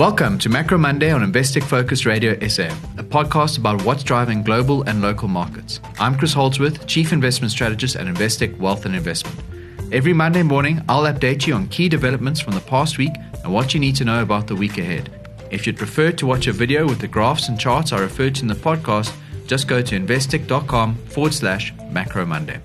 Welcome to Macro Monday on Investec Focus Radio SA, a podcast about what's driving global and local markets. I'm Chris Holdsworth, Chief Investment Strategist at Investec Wealth and Investment. Every Monday morning, I'll update you on key developments from the past week and what you need to know about the week ahead. If you'd prefer to watch a video with the graphs and charts I referred to in the podcast, just go to investec.com forward slash macro Monday.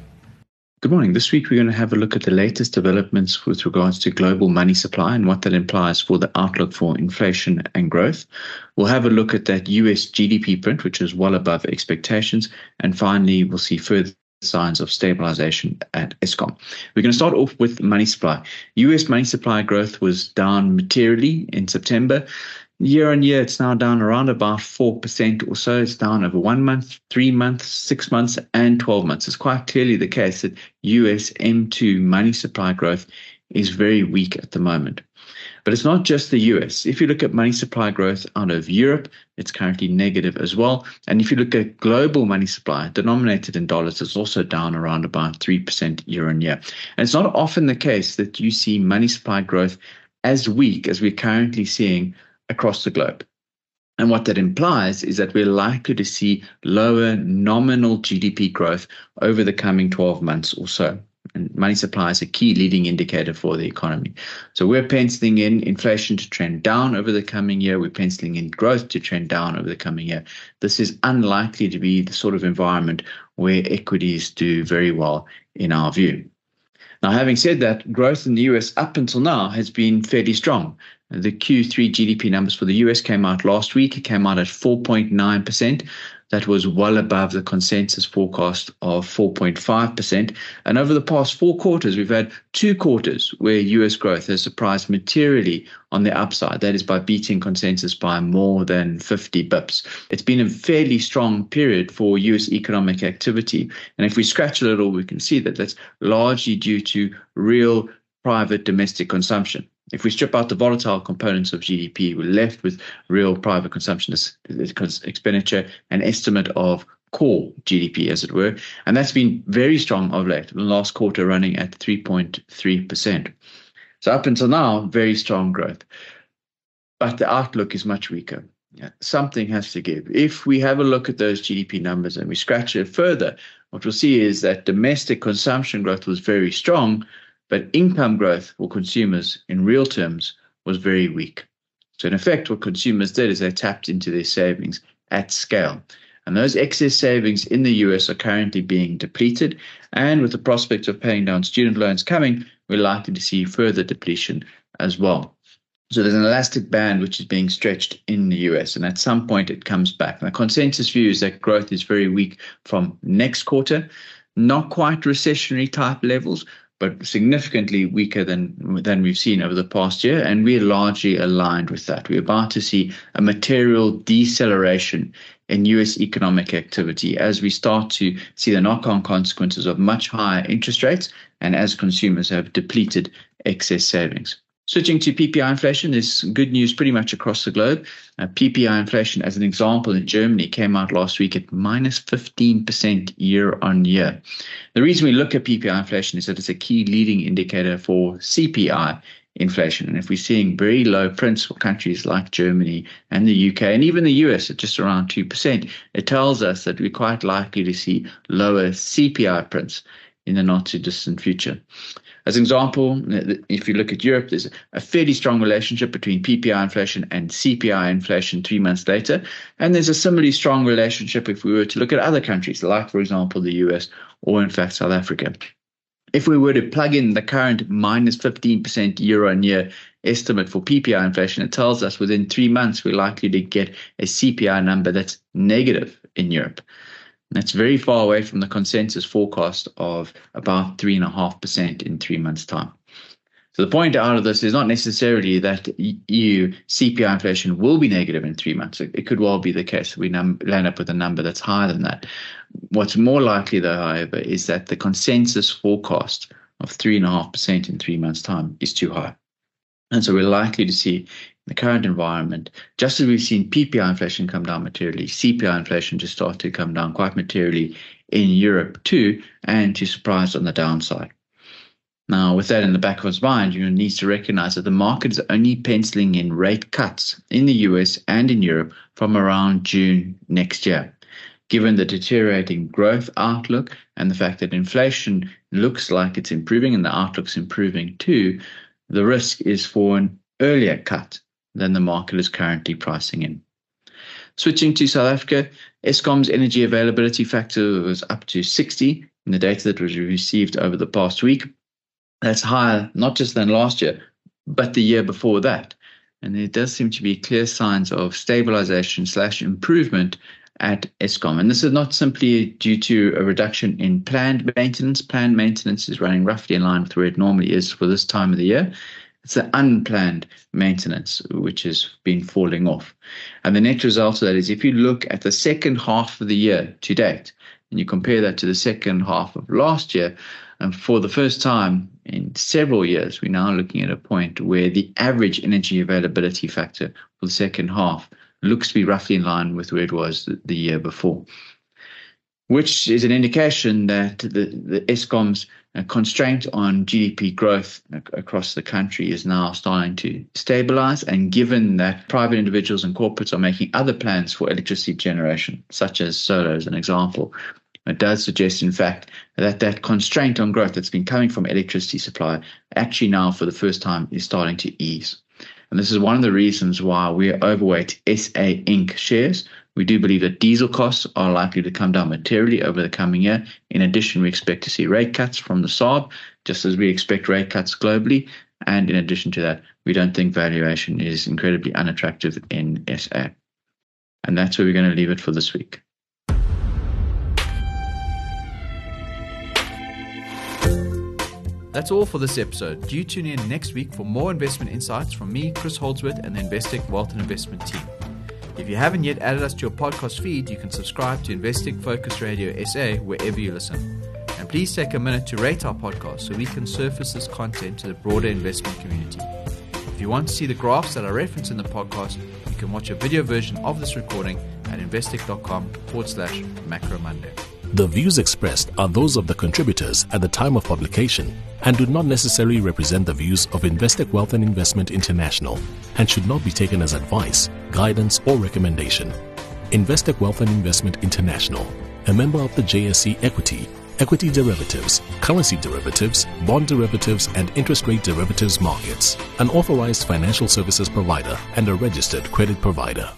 Good morning. This week we're going to have a look at the latest developments with regards to global money supply and what that implies for the outlook for inflation and growth. We'll have a look at that US GDP print, which is well above expectations. And finally, we'll see further signs of stabilization at Eskom. We're going to start off with money supply. US money supply growth was down materially in September. Year on year, it's now down around about 4% or so. It's down over one month, three months, six months, and 12 months. It's quite clearly the case that US M2 money supply growth is very weak at the moment. But it's not just the US. If you look at money supply growth out of Europe, it's currently negative as well. And if you look at global money supply denominated in dollars, it's also down around about 3% year on year. And it's not often the case that you see money supply growth as weak as we're currently seeing across the globe. And what that implies is that we're likely to see lower nominal GDP growth over the coming 12 months or so. And money supply is a key leading indicator for the economy. So we're penciling in inflation to trend down over the coming year. We're penciling in growth to trend down over the coming year. This is unlikely to be the sort of environment where equities do very well in our view. Now, having said that, growth in the US up until now has been fairly strong. The Q3 GDP numbers for the US came out last week. It came out at 4.9%. That was well above the consensus forecast of 4.5%. And over the past four quarters, we've had two quarters where US growth has surprised materially on the upside. That is by beating consensus by more than 50 bips. It's been a fairly strong period for US economic activity. And if we scratch a little, we can see that that's largely due to real private domestic consumption. If we strip out the volatile components of GDP, we're left with real private consumption expenditure, an estimate of core GDP, as it were. And that's been very strong of late, the last quarter running at 3.3%. So up until now, very strong growth. But the outlook is much weaker. Something has to give. If we have a look at those GDP numbers and we scratch it further, what we'll see is that domestic consumption growth was very strong, but income growth for consumers in real terms was very weak. So, in effect, what consumers did is they tapped into their savings at scale. And those excess savings in the US are currently being depleted. And with the prospect of paying down student loans coming, we're likely to see further depletion as well. So there's an elastic band which is being stretched in the US, and at some point it comes back. And the consensus view is that growth is very weak from next quarter, not quite recessionary type levels, but significantly weaker than than we've seen over the past year, and we're largely aligned with that. We're about to see a material deceleration in US economic activity as we start to see the knock-on consequences of much higher interest rates and as consumers have depleted excess savings. Switching to PPI inflation, there's good news pretty much across the globe. Uh, PPI inflation, as an example, in Germany came out last week at minus 15% year on year. The reason we look at PPI inflation is that it's a key leading indicator for CPI inflation. And if we're seeing very low prints for countries like Germany and the UK and even the US at just around 2%, it tells us that we're quite likely to see lower CPI prints in the not too distant future. As an example, if you look at Europe, there's a fairly strong relationship between PPI inflation and CPI inflation three months later. And there's a similarly strong relationship if we were to look at other countries, like, for example, the US or, in fact, South Africa. If we were to plug in the current minus 15% year on year estimate for PPI inflation, it tells us within three months we're likely to get a CPI number that's negative in Europe. That's very far away from the consensus forecast of about 3.5% in three months' time. So the point out of this is not necessarily that EU CPI inflation will be negative in three months. It could well be the case we num- land up with a number that's higher than that. What's more likely, though, however, is that the consensus forecast of 3.5% in three months' time is too high. And so we're likely to see the current environment, just as we've seen PPI inflation come down materially, CPI inflation just started to come down quite materially in Europe too, and to surprise on the downside. Now, with that in the back of his mind, you need to recognize that the market is only penciling in rate cuts in the US and in Europe from around June next year. Given the deteriorating growth outlook and the fact that inflation looks like it's improving and the outlook's improving too, the risk is for an earlier cut than the market is currently pricing in. Switching to South Africa, Eskom's energy availability factor was up to 60 in the data that was received over the past week. That's higher not just than last year, but the year before that. And there does seem to be clear signs of stabilization slash improvement at Eskom. And this is not simply due to a reduction in planned maintenance. Planned maintenance is running roughly in line with where it normally is for this time of the year. It's the unplanned maintenance which has been falling off. And the net result of that is if you look at the second half of the year to date, and you compare that to the second half of last year, and for the first time in several years, we're now looking at a point where the average energy availability factor for the second half looks to be roughly in line with where it was the, year before, which is an indication that the, the Eskom's uh, constraint on GDP growth uh, across the country is now starting to stabilize. And given that private individuals and corporates are making other plans for electricity generation, such as solar as an example, it does suggest, in fact, that that constraint on growth that's been coming from electricity supply actually now, for the first time, is starting to ease. And this is one of the reasons why we're overweight SA Inc. shares, we do believe that diesel costs are likely to come down materially over the coming year. In addition, we expect to see rate cuts from the SARB, just as we expect rate cuts globally. And in addition to that, we don't think valuation is incredibly unattractive in SA. And that's where we're going to leave it for this week. That's all for this episode. Do tune in next week for more investment insights from me, Chris Holdsworth, and the Investec Wealth and Investment team. If you haven't yet added us to your podcast feed, you can subscribe to Investec Focus Radio SA wherever you listen. And please take a minute to rate our podcast so we can surface this content to the broader investment community. If you want to see the graphs that are referenced in the podcast, you can watch a video version of this recording at investec.com forward slash macro Monday. The views expressed are those of the contributors at the time of publication and do not necessarily represent the views of Investec Wealth and Investment International and should not be taken as advice, guidance, or recommendation. Investec Wealth and Investment International, a member of the JSE Equity, Equity Derivatives, Currency Derivatives, Bond Derivatives, and Interest Rate Derivatives markets, an authorized financial services provider and a registered credit provider.